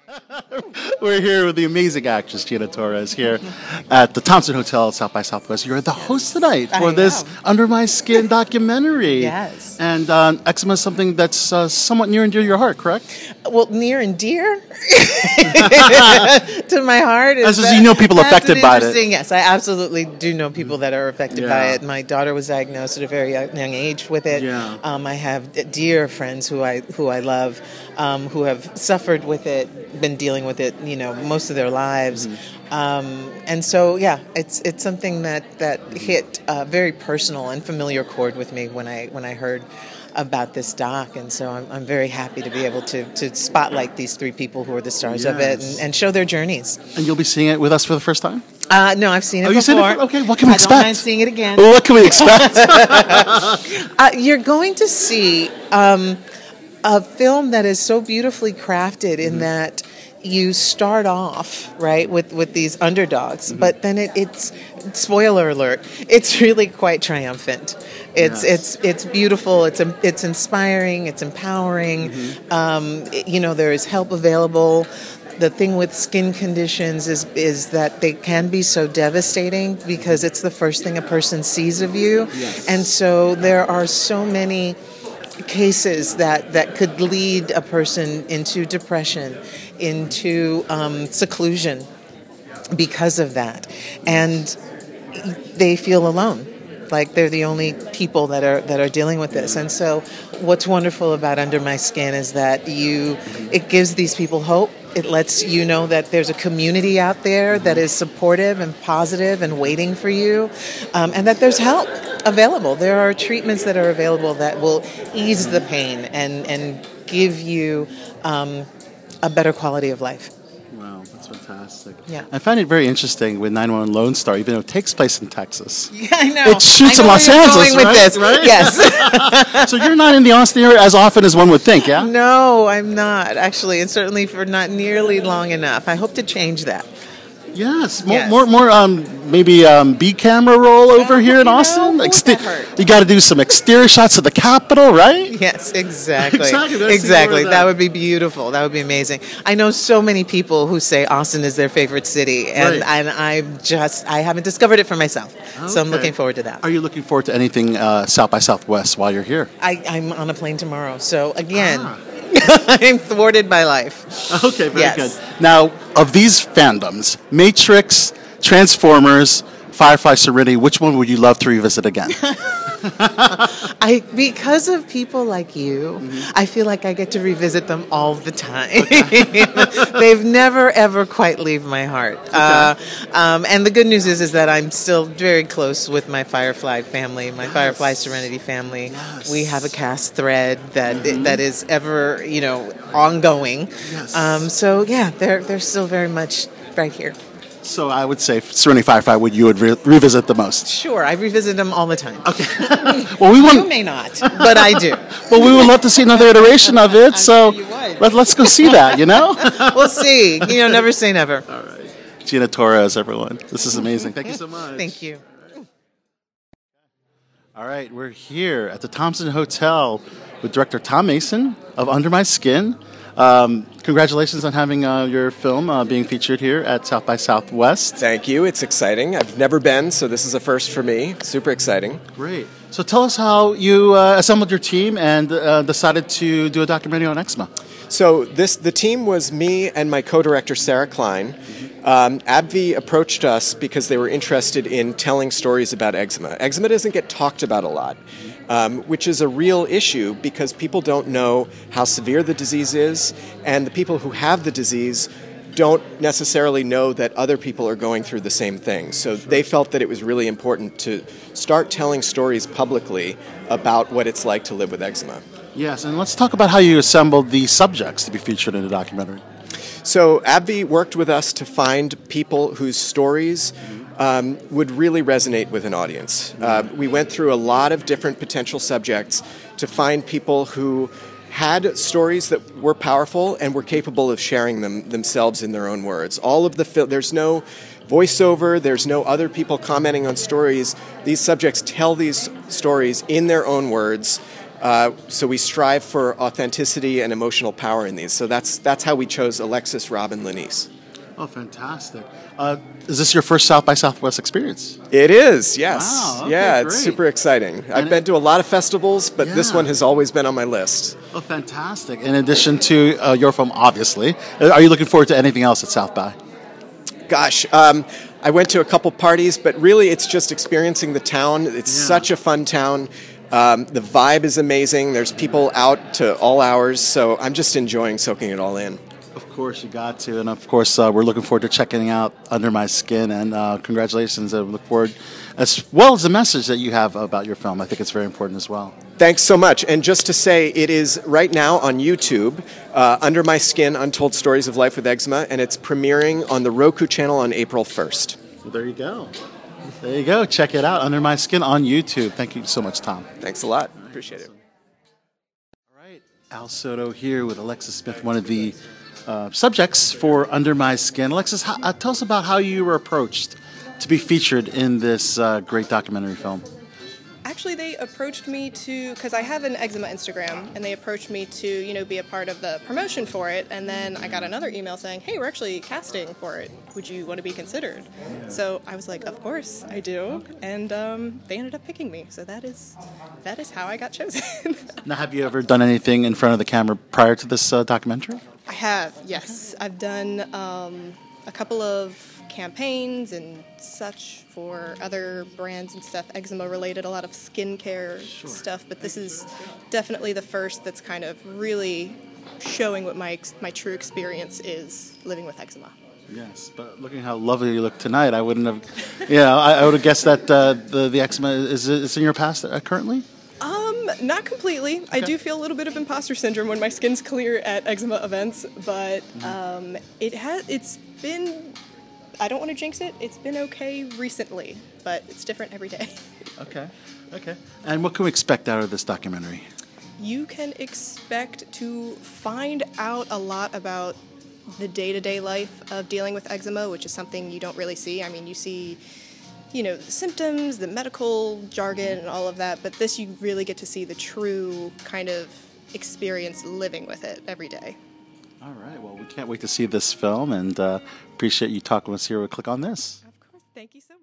We're here with the amazing actress Gina Torres here at the Thompson Hotel at South by Southwest. You're the host tonight for I this am. Under My Skin documentary. Yes. And um, eczema is something that's uh, somewhat near and dear to your heart, correct? Well, near and dear to my heart. Is As that- you know people affected by it. Yes, I absolutely do know people that are affected by it. My daughter was diagnosed at a very young young age with it. Yeah. Um, I have dear friends who I who I love, um, who have suffered with it, been dealing with it, you know, most of their lives. Mm-hmm. Um, and so, yeah, it's it's something that that hit a very personal and familiar chord with me when I when I heard about this doc, and so I'm, I'm very happy to be able to, to spotlight these three people who are the stars of it and, and show their journeys. And you'll be seeing it with us for the first time? Uh, no, I've seen it Oh, before. seen it? Okay, what can we I expect? Don't mind seeing it again. What can we expect? Uh, you're going to see um, a film that is so beautifully crafted in that you start off right with, with these underdogs, but then it, it's spoiler alert. It's really quite triumphant. It's Yes. it's it's beautiful. It's it's inspiring. It's empowering. Um, it- you know, there is help available. The thing with skin conditions is is that they can be so devastating because it's the first thing a person sees of you, Yes. and so there are so many cases that, that could lead a person into depression, into um, seclusion because of that. And they feel alone. Like they're the only people that are that are dealing with this. And so what's wonderful about Under My Skin is that you it gives these people hope. It lets you know that there's a community out there that is supportive and positive and waiting for you, um, and that there's help available. There are treatments that are available that will ease the pain and and give you um, a better quality of life. wow, that's fantastic. Yeah. I find it very interesting with 911 Lone Star, even though it takes place in Texas. Yeah, I know. It shoots I in Los Angeles, right? this. Right? Yes. so you're not in the Austin area as often as one would think, yeah? no, I'm not actually, and certainly for not nearly long enough. I hope to change that. Yes, more, Yes. more, more. Um, maybe um, B camera roll over here in know, Austin. who would Exte- that hurt? you got to do some exterior shots of the Capitol, right? Yes, exactly. Exactly, Exactly. That that- would be beautiful. That would be amazing. I know so many people who say Austin is their favorite city, and Right. and I'm just I haven't discovered it for myself. So I'm looking forward to that. Are you looking forward to anything uh, South by Southwest while you're here? I, I'm on a plane tomorrow, so again, Ah. I'm thwarted by life. Okay, very Yes. good. Now, of these fandoms, Matrix, Transformers, Firefly Serenity, which one would you love to revisit again? I because of people like you, Mm-hmm. I feel like I get to revisit them all the time. They've never ever quite leave my heart. Uh, um, and the good news is is that I'm still very close with my Firefly family, my Firefly Serenity family. Yes. Mm-hmm. We have a cast thread that that is ever you know ongoing. Yes. Um, so yeah, they're they're still very much right here. So I would say Serenity Firefly would you would re- revisit the most. Sure, I revisit them all the time. Okay. Well, we want. You may not, but I do. Well, we would love to see another iteration of it. So sure you let, let's go see that. You know. we'll see. You know, never say never. All right, Gina Torres, everyone. This is amazing. Thank you so much. Thank you. All right, we're here at the Thompson Hotel with director Tom Mason of Under My Skin. Um, congratulations on having uh, your film uh, being featured here at South by Southwest. Thank you. It's exciting. I've never been, so this is a first for me. Super exciting. Great. So tell us how you uh, assembled your team and uh, decided to do a documentary on eczema. So this the team was me and my co-director Sarah Klein. Um, AbbVie approached us because they were interested in telling stories about eczema. Eczema doesn't get talked about a lot, um, which is a real issue because people don't know how severe the disease is, and the people who have the disease don't necessarily know that other people are going through the same thing. So they felt that it was really important to start telling stories publicly about what it's like to live with eczema. Yes, and let's talk about how you assembled the subjects to be featured in the documentary. So AbbVie worked with us to find people whose stories um, would really resonate with an audience. Uh, we went through a lot of different potential subjects to find people who had stories that were powerful and were capable of sharing them themselves in their own words. All of the fil- there's no voiceover, there's no other people commenting on stories. These subjects tell these stories in their own words Uh, so we strive for authenticity and emotional power in these. So that's that's how we chose Alexis, Robin, Lanice. Oh, fantastic! Uh, is this your first South by Southwest experience? It is, yes. Wow, okay, yeah, great. it's super exciting. I've it- been to a lot of festivals, but this one has always been on my list. Oh, fantastic! In addition to uh, your film, obviously, uh, are you looking forward to anything else at South by? Gosh, um, I went to a couple parties, but really it's just experiencing the town. It's Yeah. such a fun town. Um, the vibe is amazing. There's people out to all hours, so I'm just enjoying soaking it all in. Of course, you got to, and of course, uh, we're looking forward to checking out Under My Skin. And uh, congratulations! I look forward, as well as the message that you have about your film. I think it's very important as well. Thanks so much. And just to say, it is right now on YouTube, uh, Under My Skin Untold Stories of Life with Eczema, and it's premiering on the Roku channel on April 1st. Well, there you go. There you go. Check it out, Under My Skin on YouTube. Thank you so much, Tom. Thanks a lot. Appreciate it. All right, Al Sotto here with Alexis Smith, one of the uh, subjects for Under My Skin. Alexis, how, uh, tell us about how you were approached to be featured in this uh, great documentary film. Actually, they approached me to because I have an eczema Instagram, and they approached me to you know be a part of the promotion for it. And then I got another email saying, "Hey, we're actually casting for it. Would you want to be considered?" So I was like, "Of course, I do." And um, they ended up picking me. So that is that is how I got chosen. Now, have you ever done anything in front of the camera prior to this uh, documentary? I have, yes. I've done um, a couple of campaigns and such for other brands and stuff, eczema related, a lot of skincare stuff. But this is definitely the first that's kind of really showing what my my true experience is living with eczema. Yes, but looking how lovely you look tonight, I wouldn't have. You know, I, I would have guessed that uh, the the eczema is is in your past uh, currently. Not completely. I do feel a little bit of imposter syndrome when my skin's clear at eczema events, but um, it has. It's been. I don't want to jinx it. It's been okay recently, but it's different every day. Okay, okay. And what can we expect out of this documentary? You can expect to find out a lot about the day-to-day life of dealing with eczema, which is something you don't really see. I mean, you see you know, the symptoms, the medical jargon, and all of that, but this you really get to see the true kind of experience living with it every day. All right. Well, we can't wait to see this film, and uh, appreciate you talking with us here. with Click on this. Of course. Thank you so much.